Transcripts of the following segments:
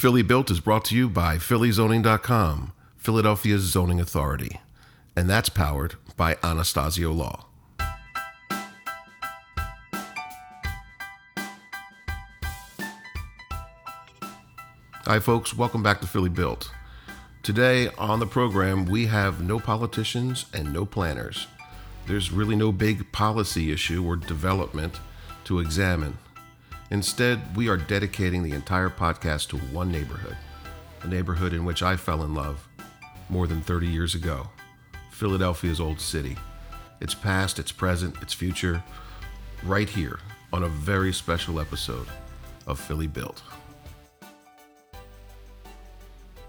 Philly Built is brought to you by PhillyZoning.com, Philadelphia's zoning authority. And that's powered by Anastasio Law. Hi, folks. Welcome back to Philly Built. Today on the program, we have no politicians and no planners. There's really no big policy issue or development to examine. Instead, we are dedicating the entire podcast to one neighborhood, a neighborhood in which I fell in love more than 30 years ago Philadelphia's Old City. Its past, its present, its future, right here on a very special episode of Philly Built.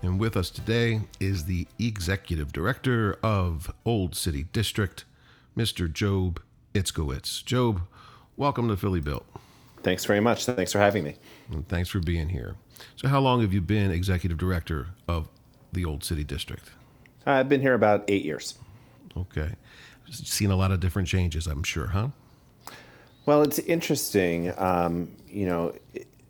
And with us today is the executive director of Old City District, Mr. Job Itzkowitz. Job, welcome to Philly Built. Thanks very much. Thanks for having me. And thanks for being here. So, how long have you been executive director of the Old City District? I've been here about eight years. Okay. Seen a lot of different changes, I'm sure, huh? Well, it's interesting. Um, you know,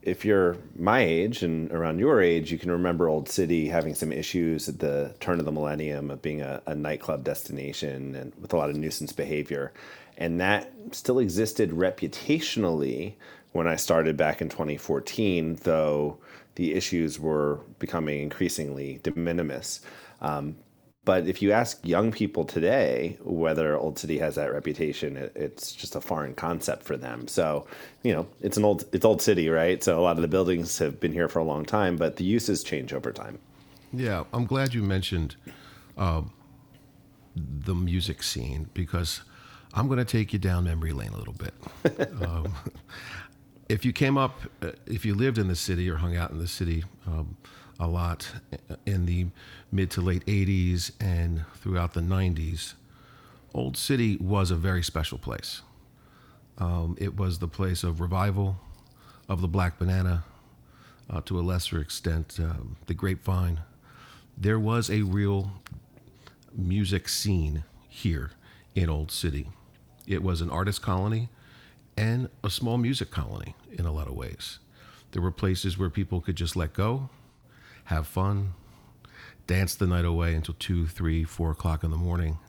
if you're my age and around your age, you can remember Old City having some issues at the turn of the millennium of being a, a nightclub destination and with a lot of nuisance behavior. And that still existed reputationally when I started back in 2014, though the issues were becoming increasingly de minimis. Um, but if you ask young people today whether Old City has that reputation, it, it's just a foreign concept for them. So, you know, it's an old it's Old City, right? So a lot of the buildings have been here for a long time, but the uses change over time. Yeah, I'm glad you mentioned uh, the music scene because I'm going to take you down memory lane a little bit. um, if you came up, uh, if you lived in the city or hung out in the city um, a lot in the mid to late 80s and throughout the 90s, Old City was a very special place. Um, it was the place of revival of the Black Banana, uh, to a lesser extent, um, the Grapevine. There was a real music scene here in Old City. It was an artist colony and a small music colony in a lot of ways. There were places where people could just let go, have fun, dance the night away until two, three, four o'clock in the morning,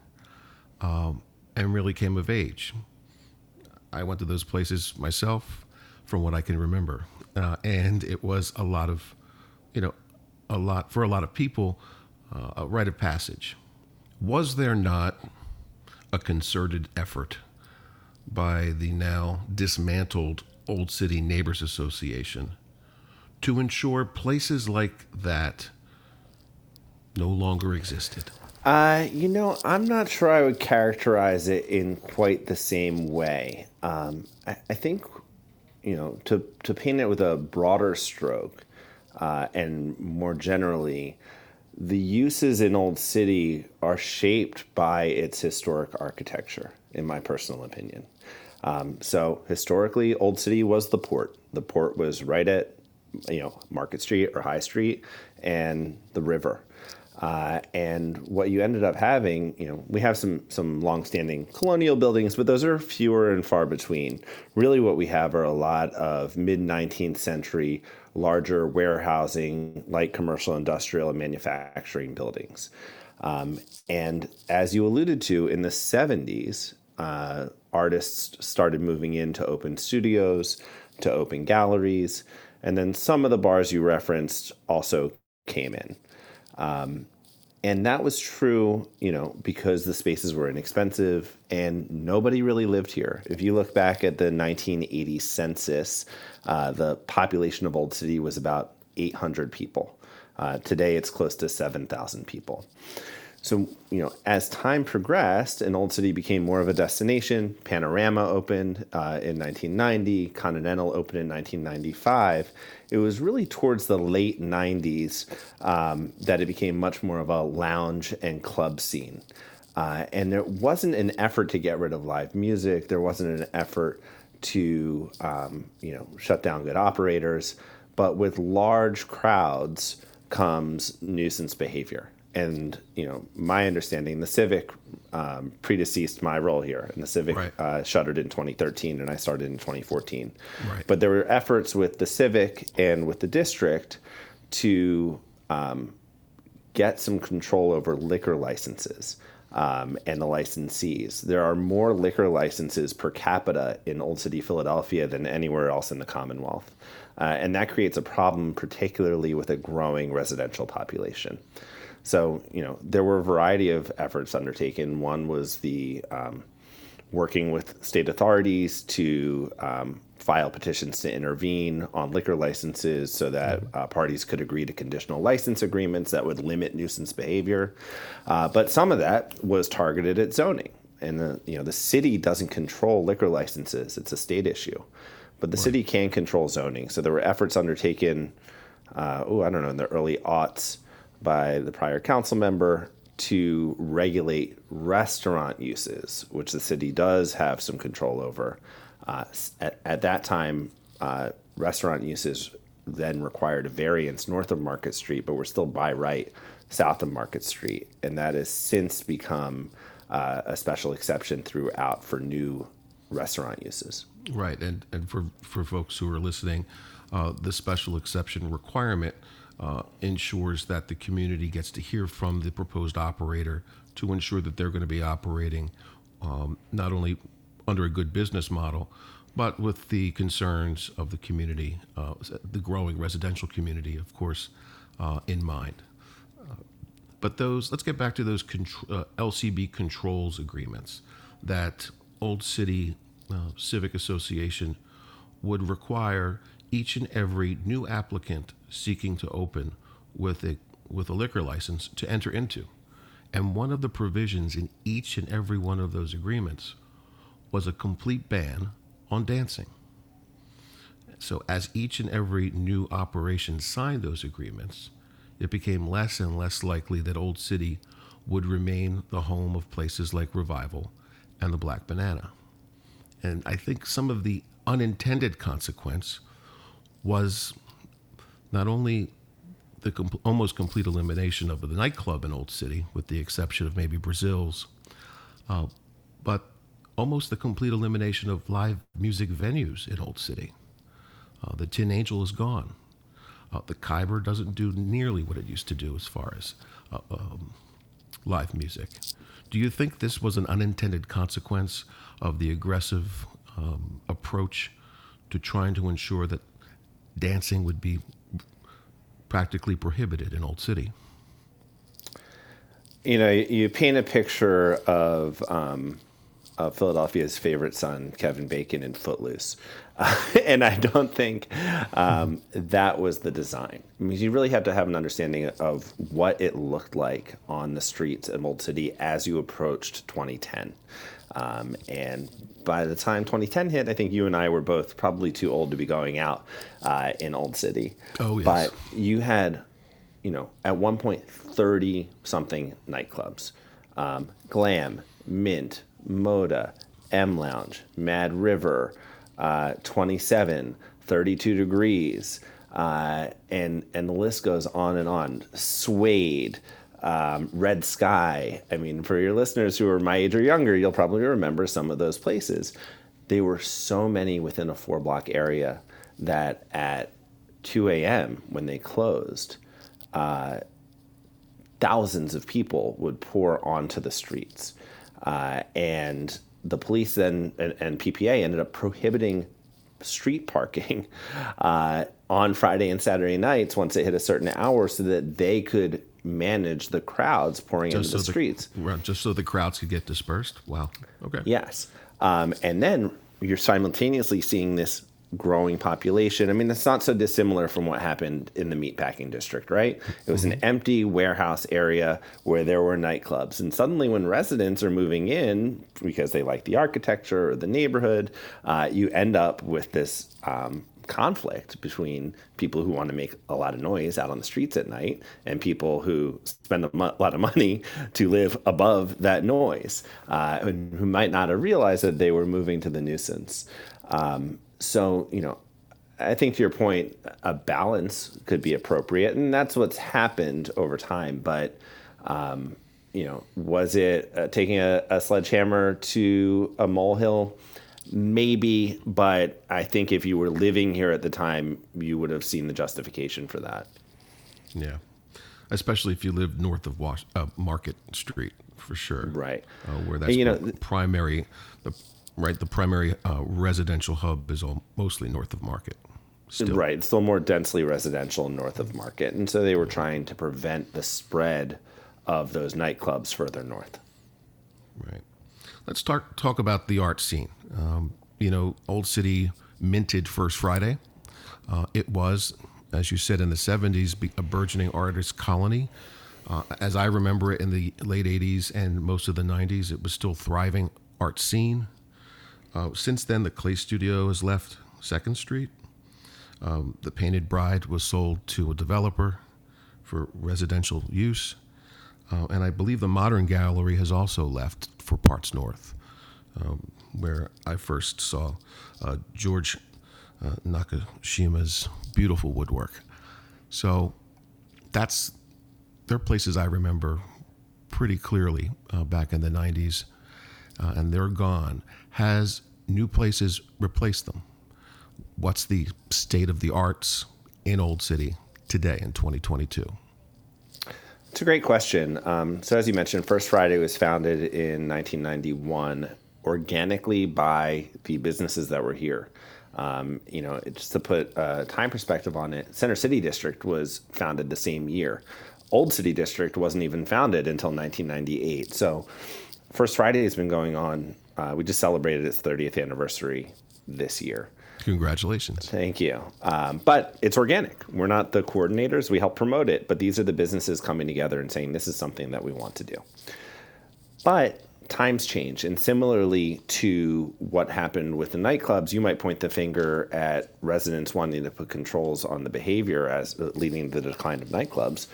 um, and really came of age. I went to those places myself from what I can remember. Uh, and it was a lot of, you know, a lot, for a lot of people, uh, a rite of passage. Was there not a concerted effort by the now dismantled Old City Neighbors Association to ensure places like that no longer existed? Uh, you know, I'm not sure I would characterize it in quite the same way. Um, I, I, think, you know, to, to paint it with a broader stroke uh, and more generally, the uses in Old City are shaped by its historic architecture, in my personal opinion. Um, so historically, Old City was the port. The port was right at, you know, Market Street or High Street and the river. Uh, and what you ended up having, you know, we have some some longstanding colonial buildings, but those are fewer and far between. Really, what we have are a lot of mid 19th century larger warehousing, light commercial, industrial, and manufacturing buildings. Um, and as you alluded to, in the 70s, uh, artists started moving in to open studios, to open galleries, and then some of the bars you referenced also came in. Um, and that was true, you know, because the spaces were inexpensive and nobody really lived here. If you look back at the 1980 census, uh, the population of Old City was about 800 people. Uh, today it's close to 7,000 people. So, you know, as time progressed and Old City became more of a destination, Panorama opened uh, in 1990, Continental opened in 1995. It was really towards the late 90s um, that it became much more of a lounge and club scene. Uh, and there wasn't an effort to get rid of live music. There wasn't an effort to, um, you know, shut down good operators. But with large crowds comes nuisance behavior and you know my understanding the civic um, predeceased my role here and the civic right. uh, shuttered in 2013 and i started in 2014 right. but there were efforts with the civic and with the district to um, get some control over liquor licenses um, and the licensees. There are more liquor licenses per capita in Old City, Philadelphia than anywhere else in the Commonwealth. Uh, and that creates a problem, particularly with a growing residential population. So, you know, there were a variety of efforts undertaken. One was the um, working with state authorities to um, file petitions to intervene on liquor licenses so that uh, parties could agree to conditional license agreements that would limit nuisance behavior. Uh, but some of that was targeted at zoning. And the, you know, the city doesn't control liquor licenses, it's a state issue. But the right. city can control zoning. So there were efforts undertaken, uh, oh, I don't know, in the early aughts by the prior council member to regulate restaurant uses, which the city does have some control over. Uh, at, at, that time, uh, restaurant uses then required a variance north of Market Street, but we're still by right south of Market Street. And that has since become uh, a special exception throughout for new restaurant uses. Right. And, and for, for folks who are listening, uh, the special exception requirement uh, ensures that the community gets to hear from the proposed operator to ensure that they're going to be operating um, not only under a good business model, but with the concerns of the community, uh, the growing residential community, of course, uh, in mind. Uh, but those, let's get back to those contr- uh, LCB controls agreements that Old City uh, Civic Association would require each and every new applicant seeking to open with a with a liquor license to enter into. And one of the provisions in each and every one of those agreements was a complete ban on dancing. So as each and every new operation signed those agreements, it became less and less likely that Old City would remain the home of places like Revival and the Black Banana. And I think some of the unintended consequence was not only the com- almost complete elimination of the nightclub in Old City, with the exception of maybe Brasil's, uh, but almost the complete elimination of live music venues in Old City. Uh, the Tin Angel is gone. Uh, the Khyber doesn't do nearly what it used to do as far as uh, um, live music. Do you think this was an unintended consequence of the aggressive um, approach to trying to ensure that dancing would be practically prohibited in Old City. You know, you paint a picture of, um, of Philadelphia's favorite son, Kevin Bacon, in Footloose. Uh, and I don't think um, that was the design. I mean, you really have to have an understanding of what it looked like on the streets of Old City as you approached 2010. Um, and by the time 2010 hit, I think you and I were both probably too old to be going out uh, in Old City. Oh, yes. But you had, you know, at one point, 30 something nightclubs um, Glam, Mint, Moda, M Lounge, Mad River, uh, 27, 32 Degrees. Uh, and and the list goes on and on. Suede, um, Red Sky. I mean, for your listeners who are my age or younger, you'll probably remember some of those places. There were so many within a four block area that at 2 a.m., when they closed, uh, thousands of people would pour onto the streets. Uh, and the police then and, and, PPA ended up prohibiting street parking uh, on Friday and Saturday nights once it hit a certain hour so that they could manage the crowds pouring just into so the, the streets. Just so the crowds could get dispersed. Wow. Okay. Yes. Um, and then you're simultaneously seeing this growing population. I mean, it's not so dissimilar from what happened in the meatpacking district, right? It was mm-hmm. an empty warehouse area where there were nightclubs. And suddenly, when residents are moving in because they like the architecture or the neighborhood, uh, you end up with this um, conflict between people who want to make a lot of noise out on the streets at night and people who spend a mo- lot of money to live above that noise uh, and who might not have realized that they were moving to the nuisance. Um, so, you know, I think to your point, a balance could be appropriate, and that's what's happened over time. But, um, you know, was it uh, taking a, a sledgehammer to a molehill? Maybe, but I think if you were living here at the time, you would have seen the justification for that. Yeah, especially if you lived north of Wash, uh, Market Street, for sure. Right. Uh, where that's you know, the primary, the right, the primary uh, residential hub is all, mostly north of Market. Still. Right. It's still more densely residential north of Market. And so they were trying to prevent the spread of those nightclubs further north. Right. Let's talk talk about the art scene. Um, you know, Old City minted First Friday. Uh, it was, as you said, in the '70s, a burgeoning artist colony. Uh, as I remember it, in the late '80s and most of the '90s, it was still thriving art scene. Uh, since then, the Clay Studio has left Second Street. Um, the Painted Bride was sold to a developer for residential use. Uh, and I believe the Moderne Gallery has also left for Parts North, um, where I first saw uh, George uh, Nakashima's beautiful woodwork. So that's they're places I remember pretty clearly uh, back in the 90s, uh, and they're gone. Has new places replaced them? What's the state of the arts in Old City today in 2022? It's a great question. Um, so, as you mentioned, First Friday was founded in 1991 organically by the businesses that were here. Um, you know, just to put a time perspective on it, Center City District was founded the same year. Old City District wasn't even founded until 1998. So, First Friday has been going on. Uh, we just celebrated its 30th anniversary this year. Congratulations. Thank you. Um, but it's organic. We're not the coordinators. We help promote it, but these are the businesses coming together and saying this is something that we want to do. But times change. And similarly to what happened with the nightclubs, you might point the finger at residents wanting to put controls on the behavior as uh, leading to the decline of nightclubs.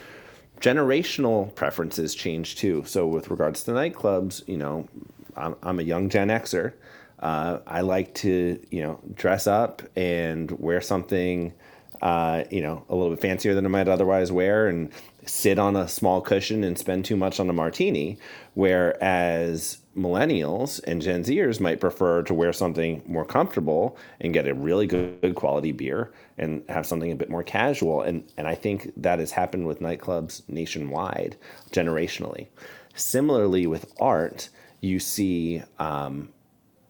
Generational preferences change too. So, with regards to nightclubs, you know, I'm, I'm a young Gen Xer. Uh, I like to, you know, dress up and wear something, uh, you know, a little bit fancier than I might otherwise wear, and sit on a small cushion and spend too much on a martini. Whereas millennials and Gen Zers might prefer to wear something more comfortable and get a really good, quality beer and have something a bit more casual. And and I think that has happened with nightclubs nationwide, generationally. Similarly with art, you see. Um,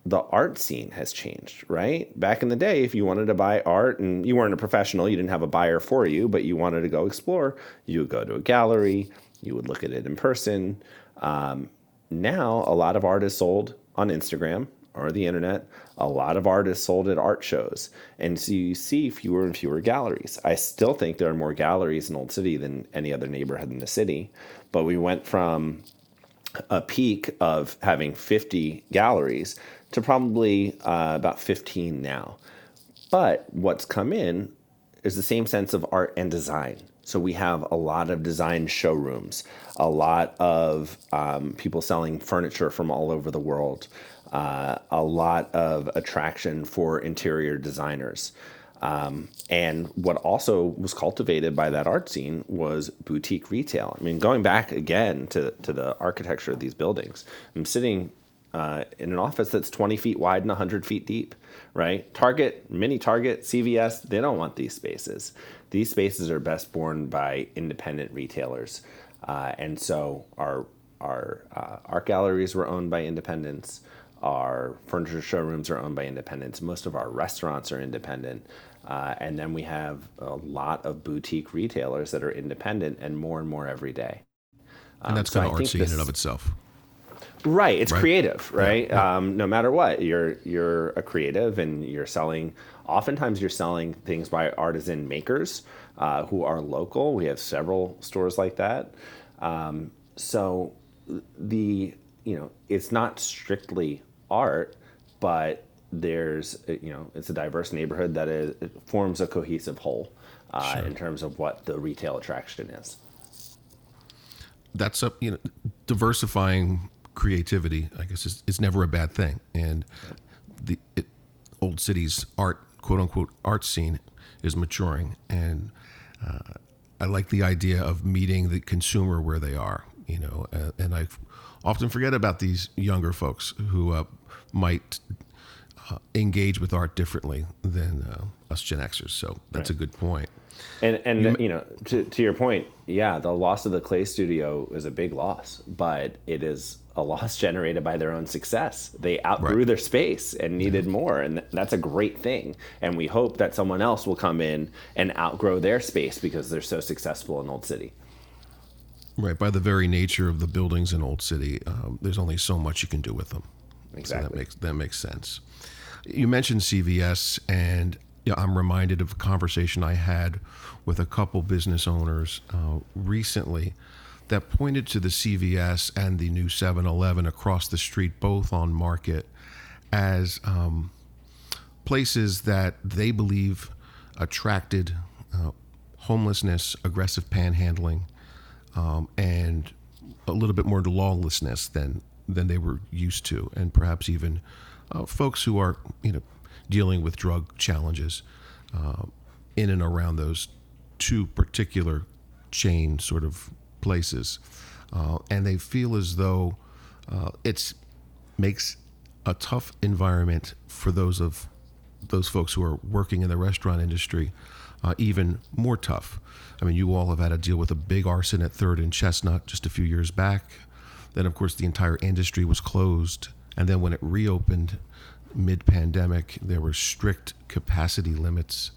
the art scene has changed, right? Back in the day, if you wanted to buy art and you weren't a professional, you didn't have a buyer for you, but you wanted to go explore, you would go to a gallery, you would look at it in person. Um, now, a lot of art is sold on Instagram or the internet. A lot of art is sold at art shows. And so you see fewer and fewer galleries. I still think there are more galleries in Old City than any other neighborhood in the city. But we went from a peak of having 50 galleries to probably uh, about 15 now. But what's come in is the same sense of art and design. So we have a lot of design showrooms, a lot of um, people selling furniture from all over the world, uh, a lot of attraction for interior designers. Um, and what also was cultivated by that art scene was boutique retail. I mean, going back again to, to the architecture of these buildings, I'm sitting uh, in an office that's 20 feet wide and 100 feet deep, right? Target, mini Target, CVS, they don't want these spaces. These spaces are best borne by independent retailers. Uh, and so our, our uh, art galleries were owned by independents. Our furniture showrooms are owned by independents. Most of our restaurants are independent. Uh, and then we have a lot of boutique retailers that are independent and more and more every day. Um, and that's um, so kind of artsy in and of itself. Right, it's right. creative, right? Yeah. Um, no matter what, you're you're a creative, and you're selling. Oftentimes, you're selling things by artisan makers uh, who are local. We have several stores like that. Um, so the you know it's not strictly art, but there's you know it's a diverse neighborhood that is, forms a cohesive whole uh, sure. in terms of what the retail attraction is. That's a you know diversifying creativity, I guess, is, is never a bad thing. And the it, old city's art, quote unquote, art scene is maturing. And uh, I like the idea of meeting the consumer where they are, you know, and I often forget about these younger folks who uh, might uh, engage with art differently than uh, us Gen Xers. So that's right. a good point. And and you, you know, to to your point, yeah, the loss of the clay studio is a big loss, but it is a loss generated by their own success. They outgrew right. their space and needed yeah. more, and that's a great thing. And we hope that someone else will come in and outgrow their space because they're so successful in Old City. Right. By the very nature of the buildings in Old City, um, there's only so much you can do with them. Exactly. So that makes that makes sense. You mentioned CVS, and you know, I'm reminded of a conversation I had with a couple business owners uh, recently that pointed to the CVS and the new 7-Eleven across the street, both on Market, as um, places that they believe attracted uh, homelessness, aggressive panhandling, um, and a little bit more lawlessness than than they were used to, and perhaps even uh, folks who are you know dealing with drug challenges uh, in and around those two particular chain sort of places, uh, and they feel as though uh, it's makes a tough environment for those of those folks who are working in the restaurant industry uh, even more tough. I mean, you all have had to deal with a big arson at Third and Chestnut just a few years back. Then, of course, the entire industry was closed. And then when it reopened mid pandemic, there were strict capacity limits.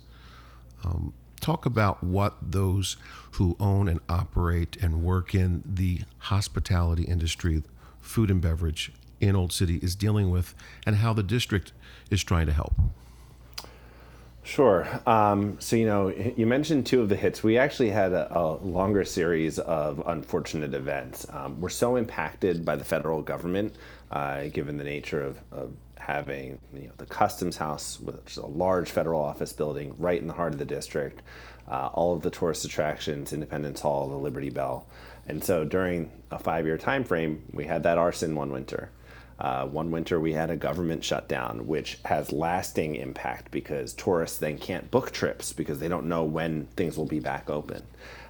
Um, talk about what those who own and operate and work in the hospitality industry, food and beverage in Old City is dealing with and how the district is trying to help. Sure. Um, so, you know, you mentioned two of the hits. We actually had a, a longer series of unfortunate events. Um, we're so impacted by the federal government, uh, given the nature of, of having you know, the Customs House, which is a large federal office building right in the heart of the district, uh, all of the tourist attractions, Independence Hall, the Liberty Bell. And so during a five year time frame, we had that arson one winter. Uh, one winter we had a government shutdown, which has lasting impact because tourists then can't book trips because they don't know when things will be back open.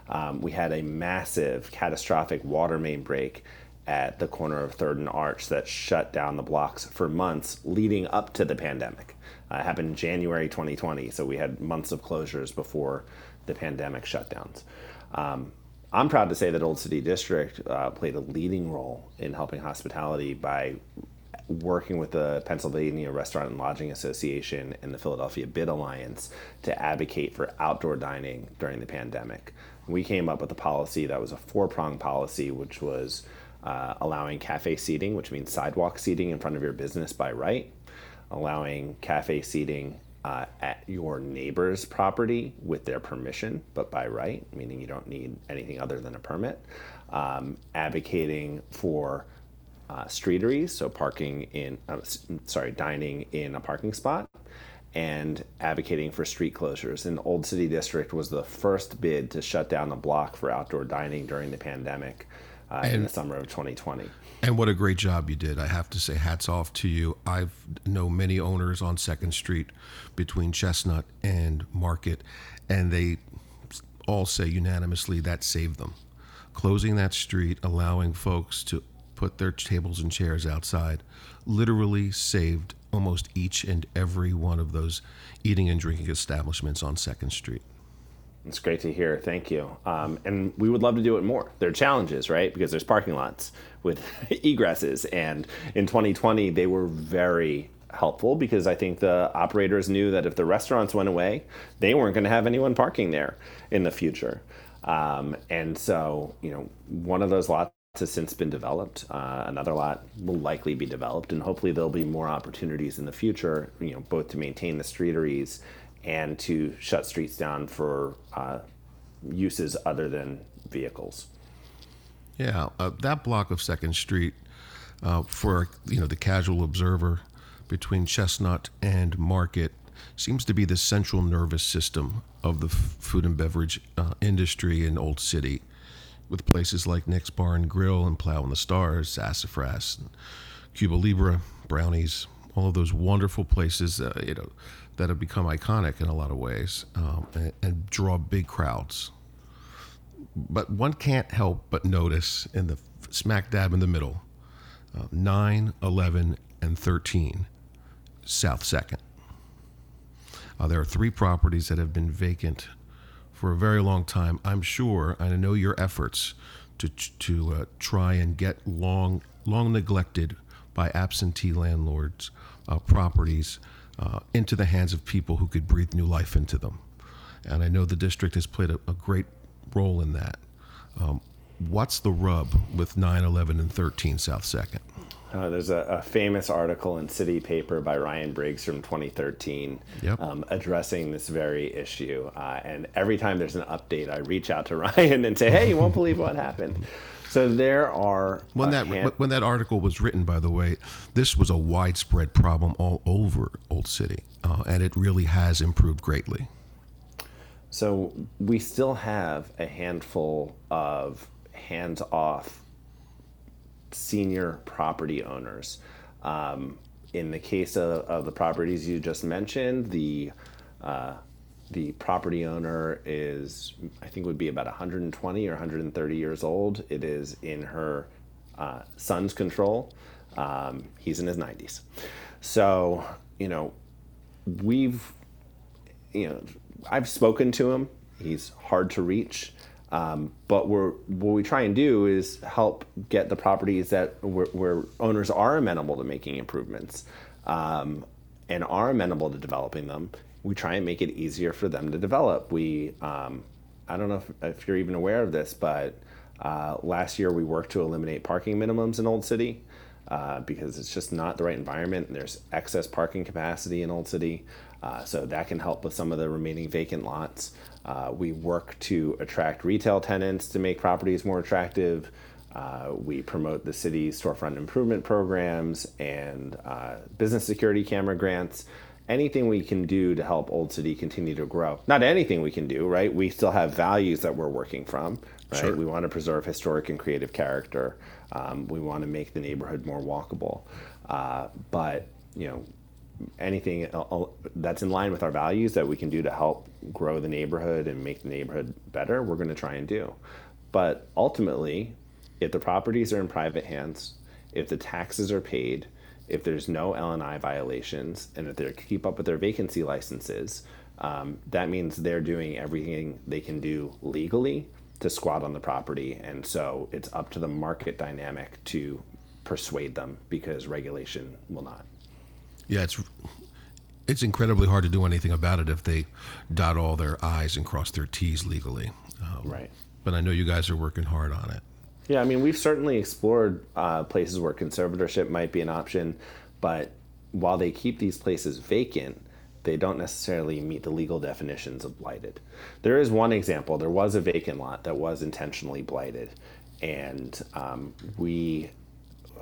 Um, we had a massive, catastrophic water main break at the corner of Third and Arch that shut down the blocks for months leading up to the pandemic. Uh, it happened in January 2020, so we had months of closures before the pandemic shutdowns. Um, I'm proud to say that Old City District uh, played a leading role in helping hospitality by working with the Pennsylvania Restaurant and Lodging Association and the Philadelphia BID Alliance to advocate for outdoor dining during the pandemic. We came up with a policy that was a four prong policy, which was uh, allowing cafe seating, which means sidewalk seating in front of your business by right, allowing cafe seating uh, at your neighbor's property with their permission, but by right, meaning you don't need anything other than a permit. Um, advocating for uh, streeteries, so parking in, uh, sorry, dining in a parking spot, and advocating for street closures. And Old City District was the first bid to shut down the block for outdoor dining during the pandemic uh, in the summer of 2020. And what a great job you did. I have to say, hats off to you. I know many owners on Second Street between Chestnut and Market, and they all say unanimously that saved them. Closing that street, allowing folks to put their tables and chairs outside, literally saved almost each and every one of those eating and drinking establishments on Second Street. It's great to hear. Thank you. Um, and we would love to do it more. There are challenges, right? Because there's parking lots with egresses. And in 2020, they were very helpful because I think the operators knew that if the restaurants went away, they weren't going to have anyone parking there in the future. Um, and so, you know, one of those lots has since been developed. Uh, another lot will likely be developed, and hopefully there'll be more opportunities in the future. You know, both to maintain the streeteries and to shut streets down for uh, uses other than vehicles. Yeah, uh, that block of Second Street, uh, for you know the casual observer, between Chestnut and Market, seems to be the central nervous system of the f- food and beverage uh, industry in Old City, with places like Nick's Bar and Grill and Plough and the Stars, Sassafras, Cuba Libre, Brownies, all of those wonderful places. Uh, you know that have become iconic in a lot of ways um, and, and, draw big crowds. But one can't help but notice in the smack dab in the middle, uh, 9, 11, and 13 South Second. Uh, there are three properties that have been vacant for a very long time. I'm sure, I know your efforts to to uh, try and get long long neglected by absentee landlords uh, properties uh, into the hands of people who could breathe new life into them. And I know the district has played a, a great role in that. Um, what's the rub with 9, 11, and 13 South Second? Uh, there's a, a, famous article in City Paper by Ryan Briggs from 2013 yep. um, addressing this very issue. Uh, and every time there's an update, I reach out to Ryan and say, hey, you won't believe what happened. So there are when that hand- when that article was written, by the way, this was a widespread problem all over Old City, uh, and it really has improved greatly. So we still have a handful of hands-off senior property owners. Um, in the case of, of, the properties you just mentioned, the uh, the property owner is, I think, would be about 120 or 130 years old. It is in her uh, son's control. Um, he's in his 90s. So, you know, we've, you know, I've spoken to him. He's hard to reach. Um, but we're, what we try and do is help get the properties that where, owners are amenable to making improvements um, and are amenable to developing them we try and make it easier for them to develop. We, um, I don't know if, if, you're even aware of this, but uh, last year we worked to eliminate parking minimums in Old City uh, because it's just not the right environment. There's excess parking capacity in Old City, uh, so that can help with some of the remaining vacant lots. Uh, we work to attract retail tenants to make properties more attractive. Uh, we promote the city's storefront improvement programs and uh, business security camera grants anything we can do to help Old City continue to grow. Not anything we can do, right? We still have values that we're working from, right? Sure. We want to preserve historic and creative character. Um, we want to make the neighborhood more walkable. Uh, but, you know, anything that's in line with our values that we can do to help grow the neighborhood and make the neighborhood better, we're going to try and do. But ultimately, if the properties are in private hands, if the taxes are paid, if there's no L&I violations and if they keep up with their vacancy licenses, um, that means they're doing everything they can do legally to squat on the property. And so it's up to the market dynamic to persuade them because regulation will not. Yeah, it's it's incredibly hard to do anything about it if they dot all their I's and cross their T's legally. Um, right. But I know you guys are working hard on it. Yeah, I mean, we've certainly explored uh, places where conservatorship might be an option, but while they keep these places vacant, they don't necessarily meet the legal definitions of blighted. There is one example. There was a vacant lot that was intentionally blighted, and um, we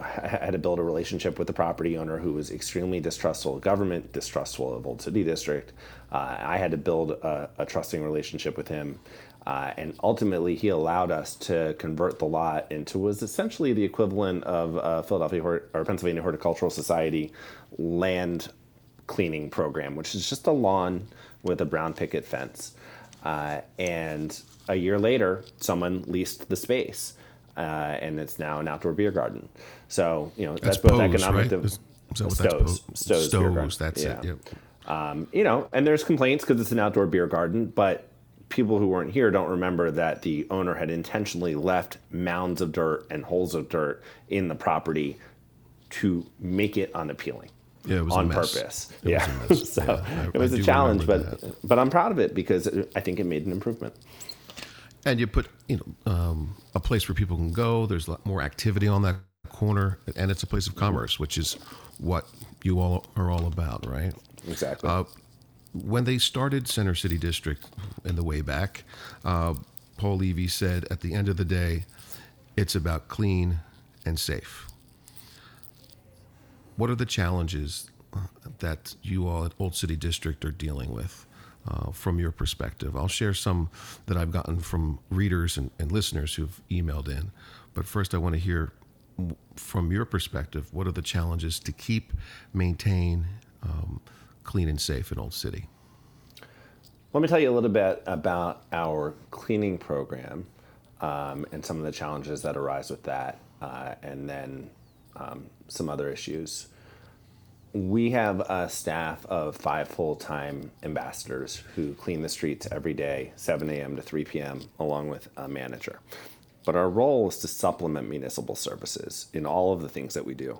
had to build a relationship with the property owner who was extremely distrustful of government, distrustful of Old City District. Uh, I had to build a, a trusting relationship with him uh, and ultimately, he allowed us to convert the lot into was essentially the equivalent of uh, Philadelphia or Pennsylvania Horticultural Society land cleaning program, which is just a lawn with a brown picket fence. Uh, and a year later, someone leased the space, uh, and it's now an outdoor beer garden. So you know that's, that's both Pose, economic. Right? Is, Stowe's, Stowe's, Stowe's that's yeah. it. Yep. Um, you know, and there's complaints because it's an outdoor beer garden, but people who weren't here don't remember that the owner had intentionally left mounds of dirt and holes of dirt in the property to make it unappealing. Yeah, it was on purpose. It yeah, so yeah, I, it was I a challenge, but that. but I'm proud of it because it, I think it made an improvement. And you put you know um, a place where people can go. There's a lot more activity on that corner, and it's a place of commerce, which is what you all are all about, right? Exactly. Uh, when they started Center City District in the way back, uh, Paul Levy said, at the end of the day, it's about clean and safe. What are the challenges uh, that you all at Old City District are dealing with uh, from your perspective? I'll share some that I've gotten from readers and, and listeners who've emailed in. But first, I want to hear from your perspective what are the challenges to keep, maintain, um, clean and safe in Old City? Let me tell you a little bit about our cleaning program um, and some of the challenges that arise with that, uh, and then um, some other issues. we have a staff of five full-time ambassadors who clean the streets every day, 7 a.m. to 3 p.m., along with a manager. But our role is to supplement municipal services in all of the things that we do.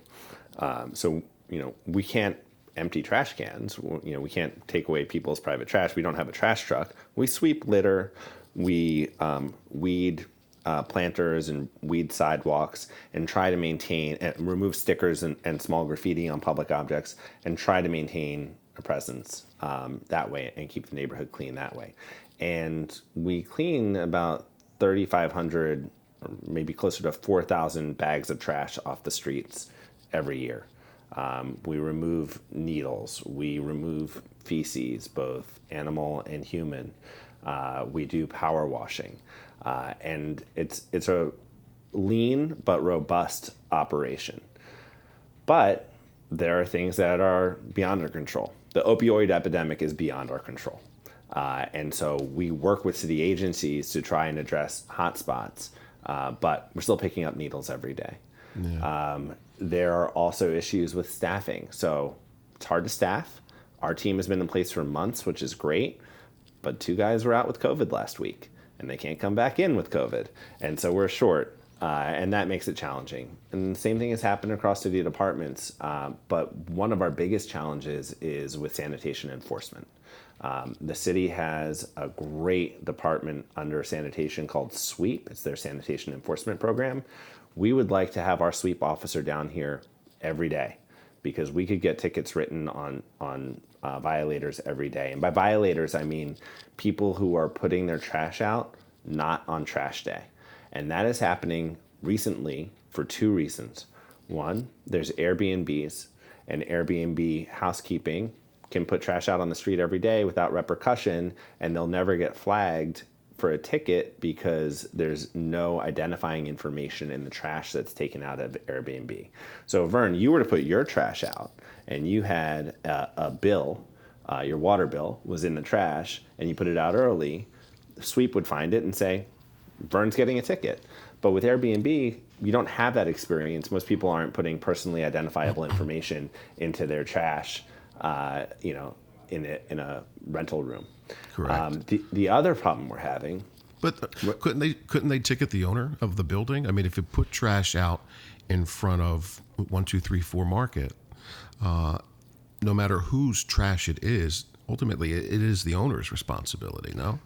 Um, so, you know, we can't empty trash cans. You know, we can't take away people's private trash. We don't have a trash truck. We sweep litter. We um, weed uh, planters and weed sidewalks and try to maintain and remove stickers and, and small graffiti on public objects and try to maintain a presence um, that way and keep the neighborhood clean that way. And we clean about 3,500 or maybe closer to 4,000 bags of trash off the streets every year. Um, we remove needles. We remove feces, both animal and human. Uh, we do power washing, uh, and it's it's a lean but robust operation. But there are things that are beyond our control. The opioid epidemic is beyond our control, uh, and so we work with city agencies to try and address hotspots. Uh, but we're still picking up needles every day. Yeah. Um, there are also issues with staffing. So it's hard to staff. Our team has been in place for months, which is great, but two guys were out with COVID last week and they can't come back in with COVID. And so we're short. Uh, and that makes it challenging. And the same thing has happened across city departments. Uh, but one of our biggest challenges is with sanitation enforcement. Um, the city has a great department under sanitation called SWEEP. It's their sanitation enforcement program, we would like to have our sweep officer down here every day because we could get tickets written on on uh, violators every day. And by violators, I mean people who are putting their trash out not on trash day. And that is happening recently for two reasons. One, there's Airbnbs, and Airbnb housekeeping can put trash out on the street every day without repercussion, and they'll never get flagged for a ticket because there's no identifying information in the trash that's taken out of Airbnb. So, Vern, you were to put your trash out and you had a, a bill, uh, your water bill was in the trash, and you put it out early, Sweep would find it and say, Vern's getting a ticket. But with Airbnb, you don't have that experience. Most people aren't putting personally identifiable information into their trash, uh, you know, in a, in a rental room. Correct. Um, the the other problem we're having. But uh, couldn't they couldn't they ticket the owner of the building? I mean, if you put trash out in front of one two three four Market, uh, no matter whose trash it is, ultimately it is the owner's responsibility. No.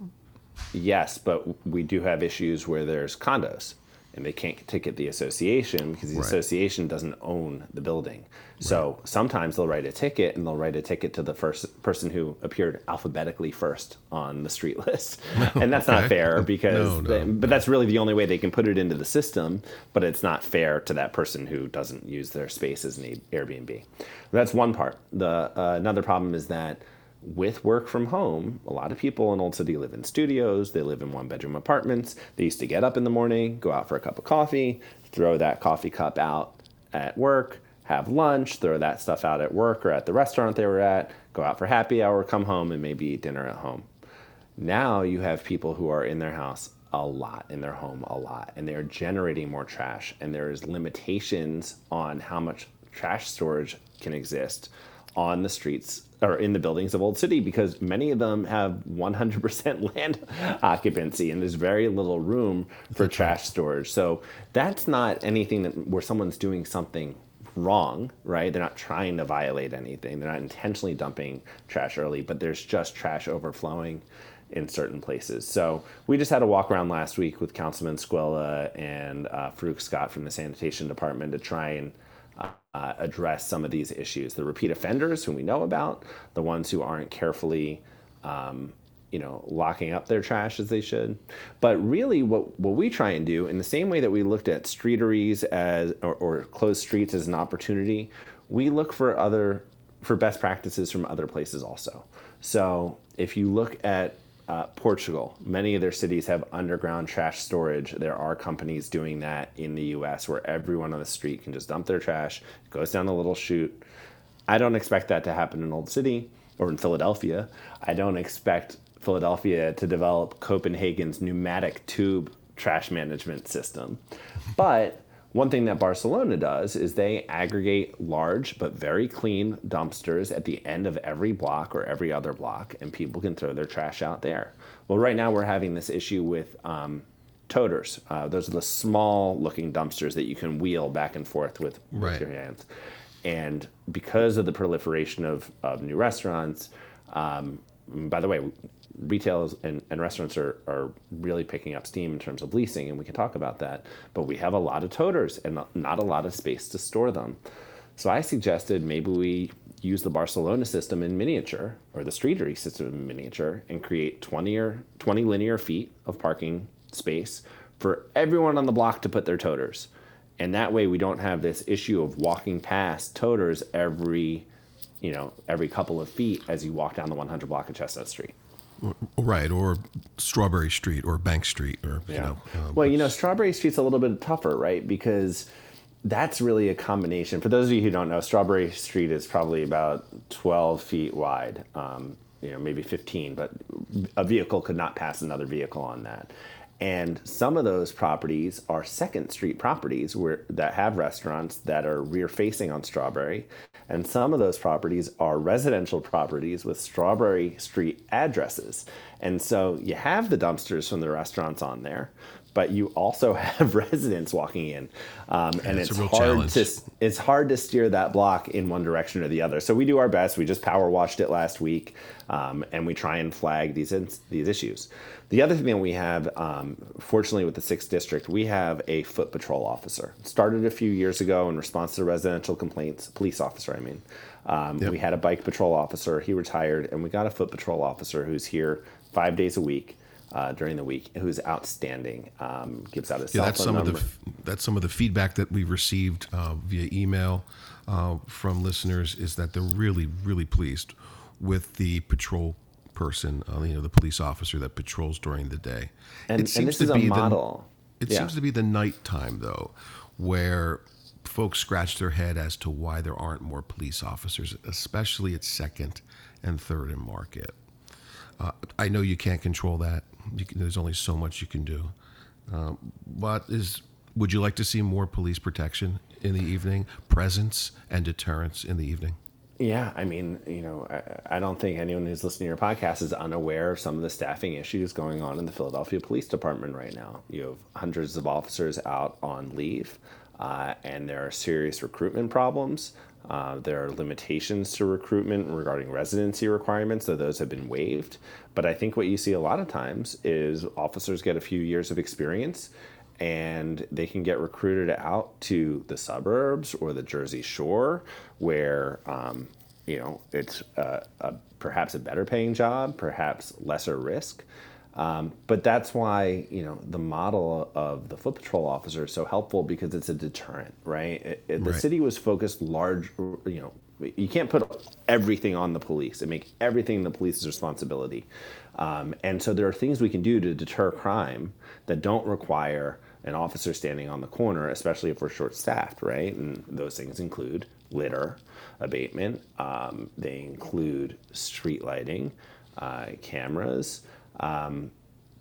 Yes, but we do have issues where there's condos and they can't ticket the association because the right. association doesn't own the building. Right. So sometimes they'll write a ticket and they'll write a ticket to the first person who appeared alphabetically first on the street list. and that's okay. not fair because, no, no, they, but that's really the only way they can put it into the system. But it's not fair to that person who doesn't use their space as an Airbnb. That's one part. The uh, another problem is that with work from home, a lot of people in Old City live in studios, they live in one bedroom apartments. They used to get up in the morning, go out for a cup of coffee, throw that coffee cup out at work, have lunch, throw that stuff out at work or at the restaurant they were at, go out for happy hour, come home, and maybe eat dinner at home. Now you have people who are in their house a lot, in their home a lot, and they're generating more trash, and there's limitations on how much trash storage can exist on the streets or in the buildings of Old City because many of them have 100% land occupancy and there's very little room for trash storage. So that's not anything that where someone's doing something wrong, right? They're not trying to violate anything. They're not intentionally dumping trash early, but there's just trash overflowing in certain places. So we just had a walk around last week with Councilman Squilla and uh, Farouk Scott from the sanitation department to try and uh, address some of these issues. The repeat offenders, whom we know about, the ones who aren't carefully, um, you know, locking up their trash as they should. But really, what what we try and do, in the same way that we looked at streeteries as or, or closed streets as an opportunity, we look for other for best practices from other places also. So if you look at uh, Portugal, many of their cities have underground trash storage. There are companies doing that in the US where everyone on the street can just dump their trash, it goes down a little chute. I don't expect that to happen in Old City or in Philadelphia. I don't expect Philadelphia to develop Copenhagen's pneumatic tube trash management system. But One thing that Barcelona does is they aggregate large but very clean dumpsters at the end of every block or every other block, and people can throw their trash out there. Well, right now we're having this issue with um, toters. Uh, those are the small looking dumpsters that you can wheel back and forth with, with your hands. And because of the proliferation of, of new restaurants, um, by the way, retail and, and restaurants are, are really picking up steam in terms of leasing, and we can talk about that. But we have a lot of toters and not- not a lot of space to store them. So I suggested maybe we use the Barcelona system in miniature or the Streetery system in miniature and create 20 or 20 linear feet of parking space for everyone on the block to put their toters. And that way we don't have this issue of walking past toters every, you know, every couple of feet as you walk down the 100 block of Chestnut Street. Right, or Strawberry Street or Bank Street, or you know, um, well, you know, Strawberry Street's a little bit tougher, right? Because that's really a combination. For those of you who don't know, Strawberry Street is probably about 12 feet wide, um, you know, maybe 15, but a vehicle could not pass another vehicle on that. And some of those properties are Second Street properties where that have restaurants that are rear facing on Strawberry. And some of those properties are residential properties with Strawberry Street addresses. And so you have the dumpsters from the restaurants on there, but you also have residents walking in. Um, and it's it's, hard challenge. to it's hard to steer that block in one direction or the other. So we do our best. We just power washed it last week, um, and we try and flag these these issues. The other thing that we have, um, fortunately, with the sixth district, we have a foot patrol officer. It started a few years ago in response to residential complaints. Police officer, I mean. Um, Yep. We had a bike patrol officer. He retired, and we got a foot patrol officer who's here five days a week. Uh, during the week, who's outstanding, um, gives out his yeah, cell that's phone some number. of the that's some of the feedback that we've received uh, via email uh, from listeners is that they're really really pleased with the patrol person, uh, you know, the police officer that patrols during the day. and, and this is a the- model. It Yeah. seems to be the nighttime though, where folks scratch their head as to why there aren't more police officers, especially at Second and Third and Market. Uh, I know you can't control that. Can, there's only so much you can do. Um, but is would you like to see more police protection in the evening, presence and deterrence in the evening? Yeah, I mean, you know, I, I don't think anyone who's listening to your podcast is unaware of some of the staffing issues going on in the Philadelphia Police Department right now. You have hundreds of officers out on leave, uh, and there are serious recruitment problems. Uh, there are limitations to recruitment regarding residency requirements, though those have been waived. But I think what you see a lot of times is officers get a few years of experience and they can get recruited out to the suburbs or the Jersey Shore, where um, you know it's a, a, perhaps a better paying job, perhaps lesser risk. Um, but that's why you know the model of the foot patrol officer is so helpful because it's a deterrent, right? It, it- the Right. city was focused large, you know. You can't put everything on the police and make everything the police's responsibility. Um, and so there are things we can do to deter crime that don't require an officer standing on the corner, especially if we're short staffed, right? And those things include litter abatement, um, they include street lighting, uh, cameras, um,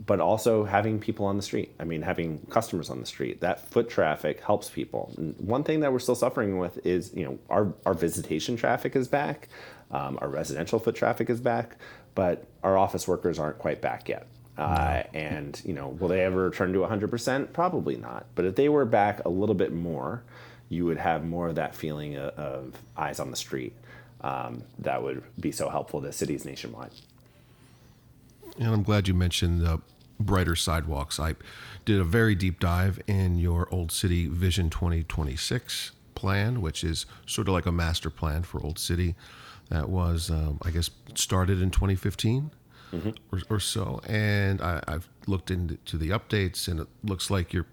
but also having people on the street. I mean, having customers on the street. That foot traffic helps people. And one thing that we're still suffering with is, you know, our, our visitation traffic is back, um, our residential foot traffic is back, but our office workers aren't quite back yet. Uh, and you know, will they ever return to 100%? Probably not. But if they were back a little bit more, you would have more of that feeling of, of eyes on the street. Um, that would be so helpful to cities nationwide. And I'm glad you mentioned the brighter sidewalks. I did a very deep dive in your Old City Vision 2026 plan, which is sort of like a master plan for Old City that was, um, I guess, started in 2015 or, or so. And I, I've looked into the updates, and it looks like you're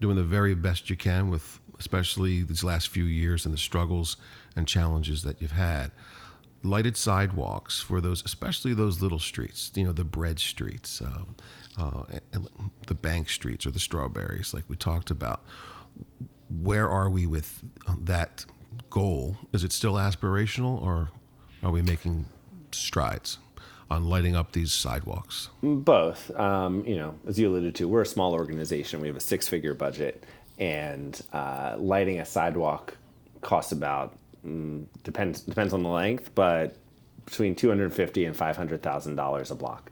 doing the very best you can with, especially these last few years and the struggles and challenges that you've had lighted sidewalks for those, especially those little streets, you know, the bread streets, um, uh, the bank streets or the strawberries, like we talked about. Where are we with that goal? Is it still aspirational or are we making strides? on lighting up these sidewalks? Both. Um, you know, as you alluded to, we're a small organization. We have a six-figure budget, and uh, lighting a sidewalk costs about mm, depends depends on the length, but between two hundred fifty and five hundred thousand dollars a block.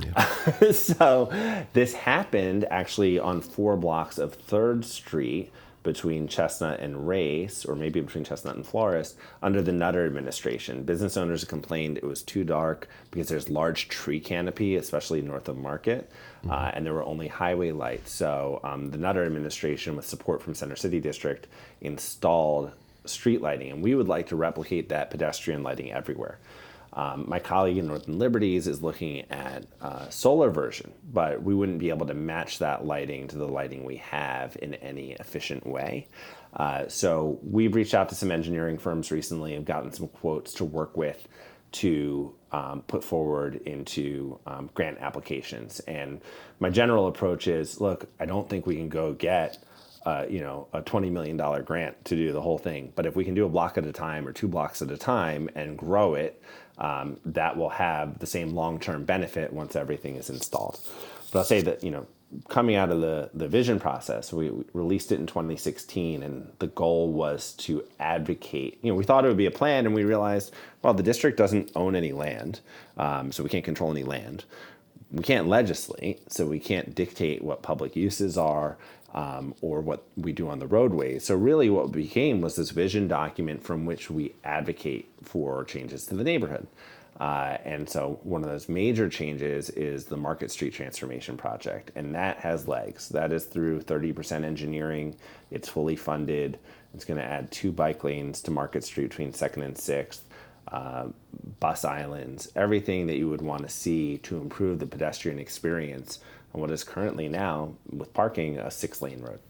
Yeah. so this happened actually on four blocks of Third Street between Chestnut and Race, or maybe between Chestnut and Florist, under the Nutter administration. Business owners complained it was too dark because there's large tree canopy, especially north of Market, mm-hmm. uh, and there were only highway lights. So um, the Nutter administration, with support from Center City District, installed street lighting, and we would like to replicate that pedestrian lighting everywhere. Um, my colleague in Northern Liberties is looking at uh, solar version, but we wouldn't be able to match that lighting to the lighting we have in any efficient way. Uh, so we've reached out to some engineering firms recently and gotten some quotes to work with to um, put forward into um, grant applications. And my general approach is, look, I don't think we can go get uh, you know, a $20 million grant to do the whole thing. But if we can do a block at a time or two blocks at a time and grow it, um, that will have the same long-term benefit once everything is installed. But I'll say that, you know, coming out of the, the vision process, we, we released it in 2016 and the goal was to advocate, you know, we thought it would be a plan and we realized, well, the district doesn't own any land, um, so we can't control any land we can't legislate, so we can't dictate what public uses are um, or what we do on the roadways. So, really, what became was this vision document from which we advocate for changes to the neighborhood. Uh, and so, one of those major changes is the Market Street Transformation Project, and that has legs. That is through 30% engineering, it's fully funded. It's going to add two bike lanes to Market Street between 2nd and 6th. Uh, bus islands, everything that you would want to see to improve the pedestrian experience on what is currently now, with parking, a six lane road.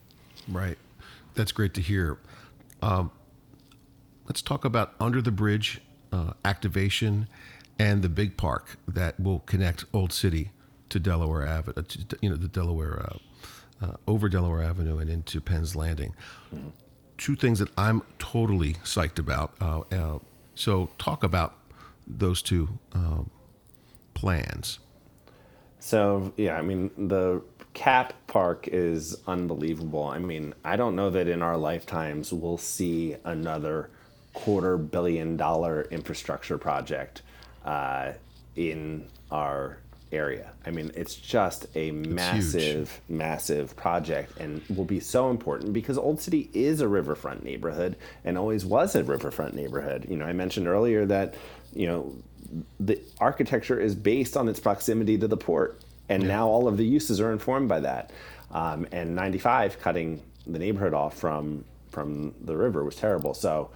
Right. That's great to hear. Um, let's talk about under the bridge uh, activation and the big park that will connect Old City to Delaware Avenue, uh, you know, the Delaware, uh, uh, over Delaware Avenue and into Penn's Landing. Mm-hmm. Two things that I'm totally psyched about. So, talk about those two plans. So yeah, I mean the Cap Park is unbelievable. I mean, I don't know that in our lifetimes we'll see another quarter billion dollar infrastructure project uh, in our area. I mean, it's just a massive, massive project and will be so important because Old City is a riverfront neighborhood and always was a riverfront neighborhood. You know, I mentioned earlier that, you know, the architecture is based on its proximity to the port, and yeah. now all of the uses are informed by that. Um, and 95 cutting the neighborhood off from from the river was terrible. So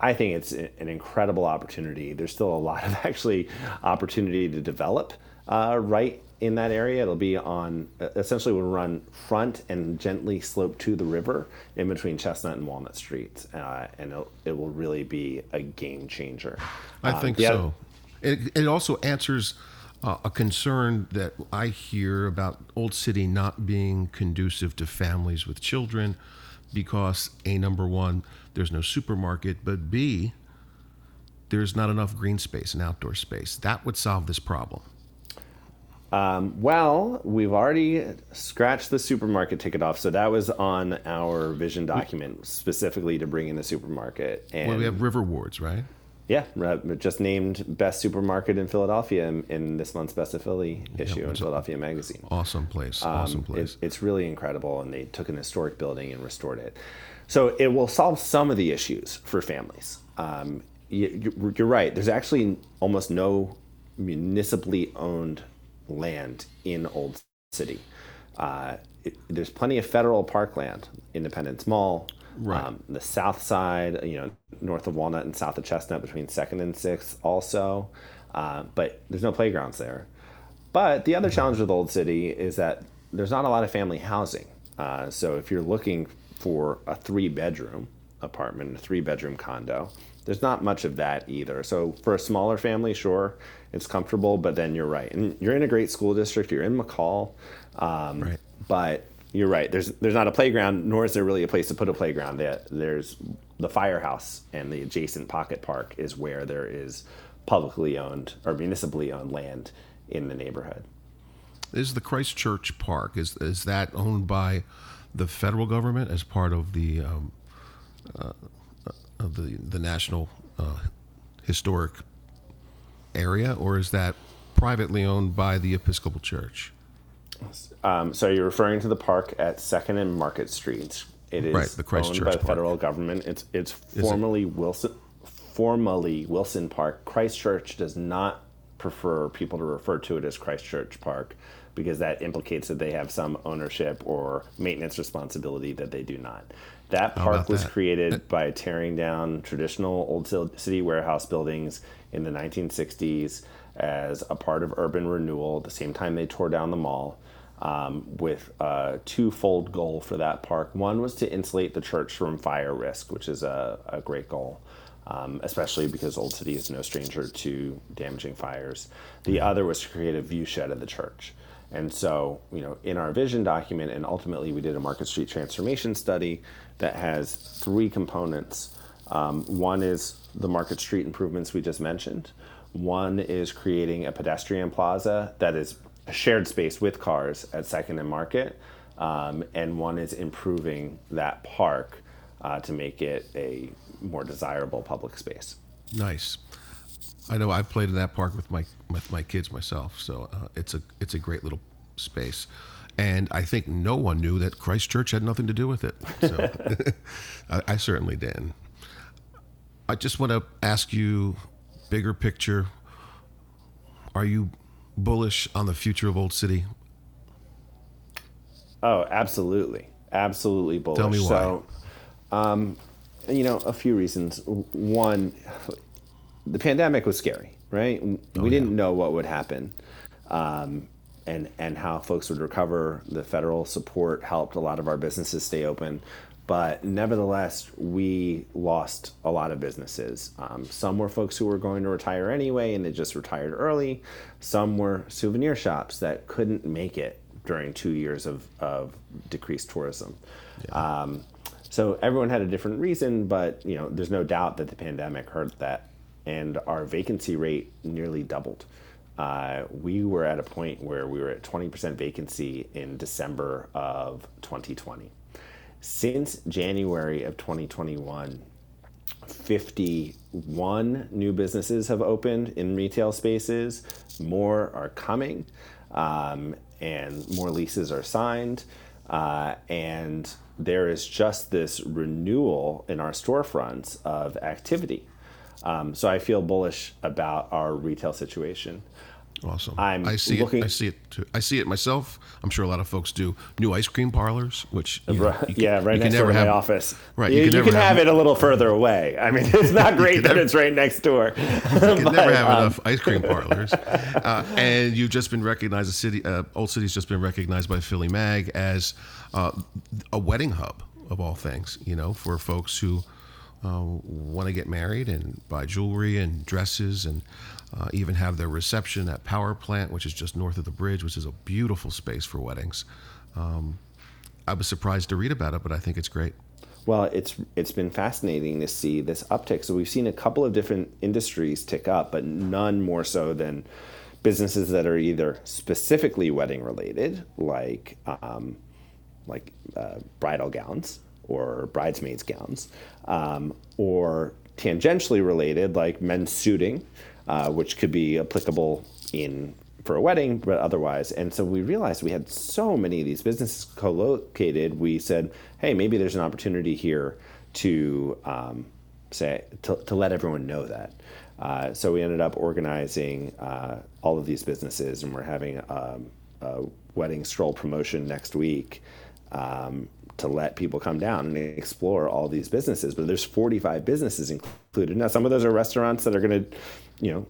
I think it's an incredible opportunity. There's still a lot of actually opportunity to develop uh, right in that area. It'll be on essentially we'll run front and gently slope to the river in between Chestnut and Walnut Streets, uh, and it will really be a game changer. I um, think so. It, it also answers uh, a concern that I hear about Old City not being conducive to families with children because, A, number one, there's no supermarket, but B, there's not enough green space and outdoor space. That would solve this problem. Um, well, we've already scratched the supermarket ticket off, so that was on our vision document specifically to bring in the supermarket. And well, we have Riverwards, right? Yeah, just named best supermarket in Philadelphia in, in this month's Best of Philly issue in Philadelphia Magazine. Awesome place. Um, awesome place. It, it's really incredible, and they took an historic building and restored it. So it will solve some of the issues for families. Um, you, you're right. There's actually almost no municipally owned land in Old City. Uh, it, there's plenty of federal parkland, Independence Mall, Right. Um, the south side, you know, north of Walnut and south of Chestnut between second and sixth also. Uh, but there's no playgrounds there. But the other challenge with Old City is that there's not a lot of family housing. Uh, so if you're looking for a three bedroom apartment, a three bedroom condo, there's not much of that either. So for a smaller family, sure, it's comfortable, but then you're right. And you're in a great school district, you're in McCall. Um, right. But you're right. There's there's not a playground, nor is there really a place to put a playground. There's the firehouse and the adjacent pocket park is where there is publicly owned or municipally owned land in the neighborhood. Is the Christchurch Park is is that owned by the federal government as part of the um, uh, of the the national uh, historic area, or is that privately owned by the Episcopal Church? Um, so you're referring to the park at Second and Market Streets. It is Right, the Christ owned Church by the Park. federal government. It's it's it? Wilson, formally Wilson Park. Christchurch does not prefer people to refer to it as Christchurch Park because that implicates that they have some ownership or maintenance responsibility that they do not. That park was that? created by tearing down traditional old city warehouse buildings in the 1960s as a part of urban renewal. The same time, they tore down the mall um, with a twofold goal for that park. One was to insulate the church from fire risk, which is a, a great goal. Um, especially because Old City is no stranger to damaging fires. The other was to create a view shed of the church. And so, you know, in our vision document, and ultimately we did a Market Street transformation study that has three components. Um, one is the Market Street improvements we just mentioned. One is creating a pedestrian plaza that is a shared space with cars at Second and Market. Um, and one is improving that park uh, to make it a more desirable public space. Nice. I know I've played in that park with my with my kids myself, so uh, it's a it's a great little space. And I think no one knew that Christchurch had nothing to do with it. So I, I certainly didn't. I just want to ask you, bigger picture. Are you bullish on the future of Old City? Oh, absolutely, absolutely bullish. Tell me why. So, um, you know, a few reasons. One, the pandemic was scary, right? We Oh, didn't know what would happen, um, and and how folks would recover. The federal support helped a lot of our businesses stay open, but nevertheless, we lost a lot of businesses. Um, some were folks who were going to retire anyway, and they just retired early. Some were souvenir shops that couldn't make it during two years of, of decreased tourism. Um, so everyone had a different reason, but you know, there's no doubt that the pandemic hurt that, and our vacancy rate nearly doubled. Uh, we were at a point where we were at 20% vacancy in December of 2020. Since January of 2021, 51 new businesses have opened in retail spaces. More are coming, um, and more leases are signed. Uh, and there is just this renewal in our storefronts of activity. Um, so I feel bullish about our retail situation. Awesome. I'm I see looking- it. I see it. Too. I see it myself. I'm sure a lot of folks do. New ice cream parlors, which you know, can- yeah, right next door never to have, my office. Right, you, you you can can, have, have- it a little further away. I mean, it's not great that never- it's right next door. You can never have um, enough ice cream parlors. Uh, and you've just been recognized, the city, uh, Old City's just been recognized by Philly Mag as uh, a wedding hub of all things. You know, for folks who uh, want to get married and buy jewelry and dresses and uh, even have their reception at Power Plant, which is just north of the bridge, which is a beautiful space for weddings. Um, I was surprised to read about it, but I think it's great. Well, it's it's been fascinating to see this uptick. So we've seen a couple of different industries tick up, but none more so than businesses that are either specifically wedding related, like um, like uh, bridal gowns or bridesmaids gowns, um, or tangentially related, like men's suiting, uh, which could be applicable in for a wedding, but otherwise. And so we realized we had so many of these businesses co-located. We said, hey, maybe there's an opportunity here to um, say to, to let everyone know that. Uh, so we ended up organizing uh, all of these businesses, and we're having um, a wedding stroll promotion next week um, to let people come down and explore all these businesses. But there's 45 businesses included. Now, some of those are restaurants that are going to, you know,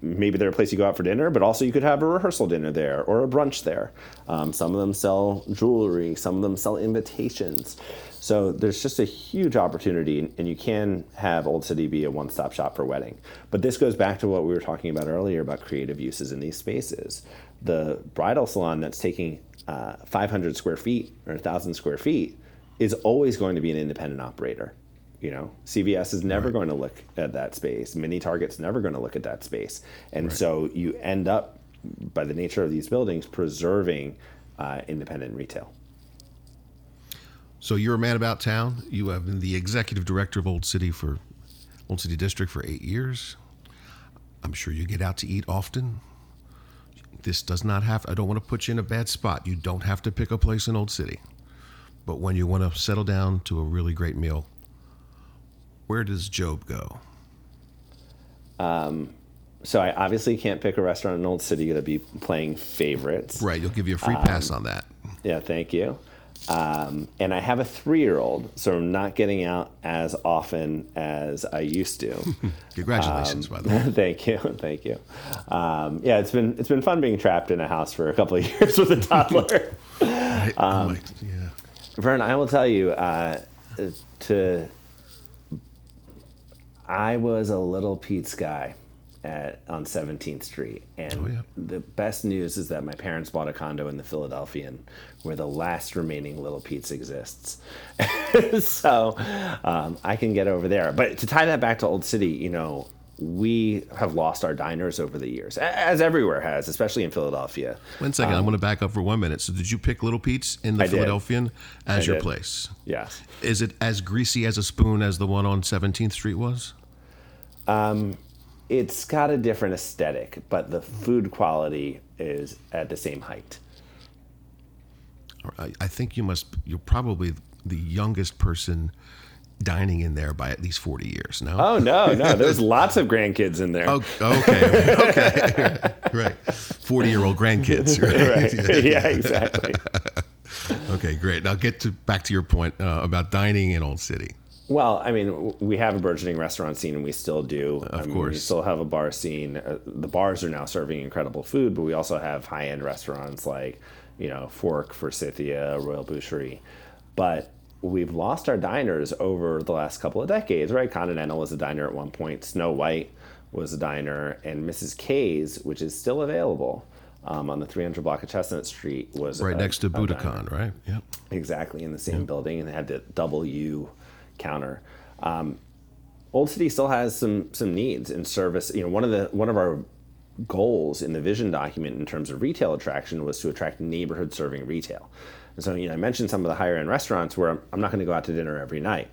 maybe they're a place you go out for dinner, but also you could have a rehearsal dinner there or a brunch there. Um, some of them sell jewelry, some of them sell invitations. So there's just a huge opportunity, and you can have Old City be a one stop shop for wedding. But this goes back to what we were talking about earlier about creative uses in these spaces. The bridal salon that's taking uh, 500 square feet or 1,000 square feet is always going to be an independent operator You know, CVS is never going to look at that space. Mini Target's never going to look at that space, and so you end up, by the nature of these buildings, preserving uh, independent retail. So you're a man about town. You have been the executive director of Old City for Old City District for eight years. I'm sure you get out to eat often. This does not have. I don't want to put you in a bad spot. You don't have to pick a place in Old City, but when you want to settle down to a really great meal, where does Job go? So I obviously can't pick a restaurant in Old City to be playing favorites. Right, you'll give you a free pass on that. Yeah, thank you. Um, and I have a three-year-old, so I'm not getting out as often as I used to. Congratulations, by the way. thank you, thank you. Um, yeah, it's been it's been fun being trapped in a house for a couple of years with a toddler. Um, I'm like, yeah. Vern, I will tell you, uh, to I was a little Pete's guy at on 17th Street, and Oh, yeah. the best news is that my parents bought a condo in the Philadelphian, where the last remaining Little Pete's exists. so um, I can get over there. But to tie that back to Old City, you know. We have lost our diners over the years, as everywhere has, especially in Philadelphia. One second, I'm going to back up for one minute. So, did you pick Little Pete's in the I did. Philadelphian as I your did. place? Yes. Is it as greasy as a spoon as the one on 17th Street was? It's got a different aesthetic, but the food quality is at the same height. I, I think you must. You're probably the youngest person dining in there by at least 40 years. No. Oh no, no, there's lots of grandkids in there. Oh, okay. Okay. right. 40 year old grandkids. Right? right. yeah, exactly. Okay, great. Now get to back to your point uh, about dining in Old City. Well, I mean, we have a burgeoning restaurant scene, and we still do. Of I mean, we still have a bar scene. Uh, the bars are now serving incredible food, but we also have high-end restaurants like, you know, Fork, Forsythia, Royal Boucherie. But we've lost our diners over the last couple of decades, right? Continental was a diner at one point. Snow White was a diner, and Mrs. K's, which is still available um, on the 300 block of Chestnut Street, was Right a- next to. Buddakan, right? Yep. Exactly in the same building, and they had the double U counter. Um, Old City still has some some needs in service. You know, one of the one of our goals in the vision document in terms of retail attraction was to attract neighborhood serving retail. And so, you know, I mentioned some of the higher end restaurants where I'm, I'm not going to go out to dinner every night.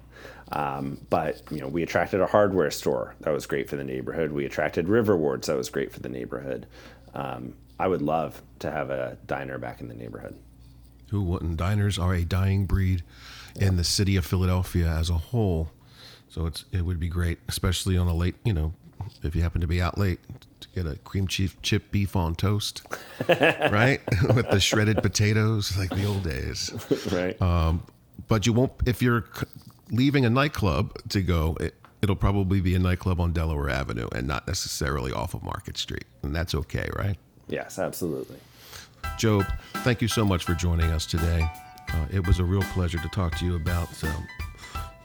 Um, but you know, we attracted a hardware store that was great for the neighborhood. We attracted Riverwards that was great for the neighborhood. Um, I would love to have a diner back in the neighborhood. Who wouldn't? Diners are a dying breed in the city of Philadelphia as a whole. So it's it would be great, especially on a late, you know, if you happen to be out late, to get a cream cheese chip beef on toast, right, with the shredded potatoes like the old days. right. Um, but you won't if you're leaving a nightclub to go. It, it'll probably be a nightclub on Delaware Avenue and not necessarily off of Market Street, and that's okay, right? yes, absolutely. Job, thank you so much for joining us today. Uh, it was a real pleasure to talk to you about um,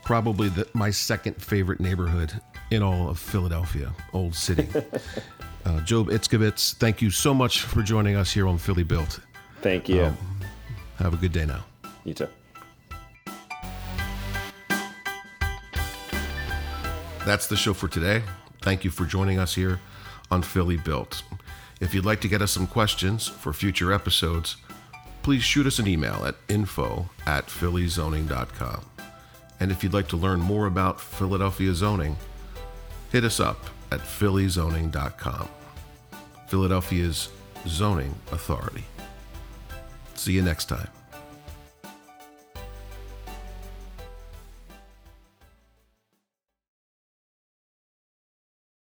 probably the, my second favorite neighborhood in all of Philadelphia, Old City. uh, Job Itzkowitz, thank you so much for joining us here on Philly Built. Thank you. Have a good day now. you too. That's the show for today. Thank you for joining us here on Philly Built. If you'd like to get us some questions for future episodes, please shoot us an email at info at phillyzoning.com. And if you'd like to learn more about Philadelphia zoning, hit us up at phillyzoning.com. Philadelphia's zoning authority. See you next time.